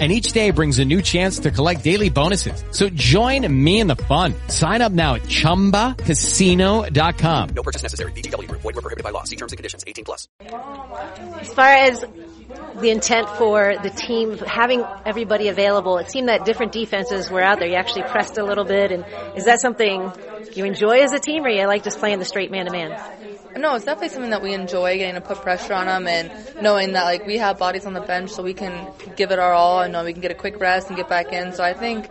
and each day brings a new chance to collect daily bonuses. So join me in the fun. Sign up now at ChumbaCasino.com. No purchase necessary. VGW. Void were prohibited by law. See terms and conditions. 18 plus. As far as the intent for the team having everybody available, it seemed that different defenses were out there. You actually pressed a little bit, and is that something you enjoy as a team, or you like just playing the straight man to man? No, it's definitely something that we enjoy getting to put pressure on them and knowing that like we have bodies on the bench so we can give it our all and know we can get a quick rest and get back in. So I think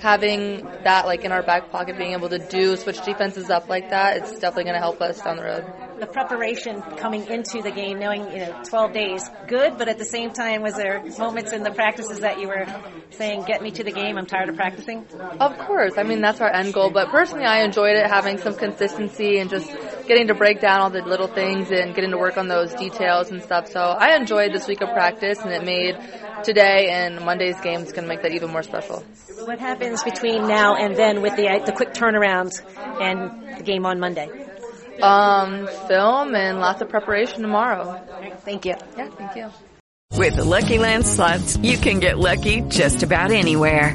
having that like in our back pocket, being able to do switch defenses up like that, it's definitely going to help us down the road. The preparation coming into the game, knowing you know 12 days, good, but at the same time, was there moments in the practices that you were saying, "Get me to the game. I'm tired of practicing." Of course, I mean that's our end goal. But personally, I enjoyed it having some consistency and just getting to break down all the little things and getting to work on those details and stuff. So I enjoyed this week of practice, and it made today and Monday's game is going to make that even more special. What happens between now and then with the the quick turnaround and the game on Monday? Um, film and lots of preparation tomorrow. Thank you. Yeah, thank you. With the Lucky Land slots, you can get lucky just about anywhere.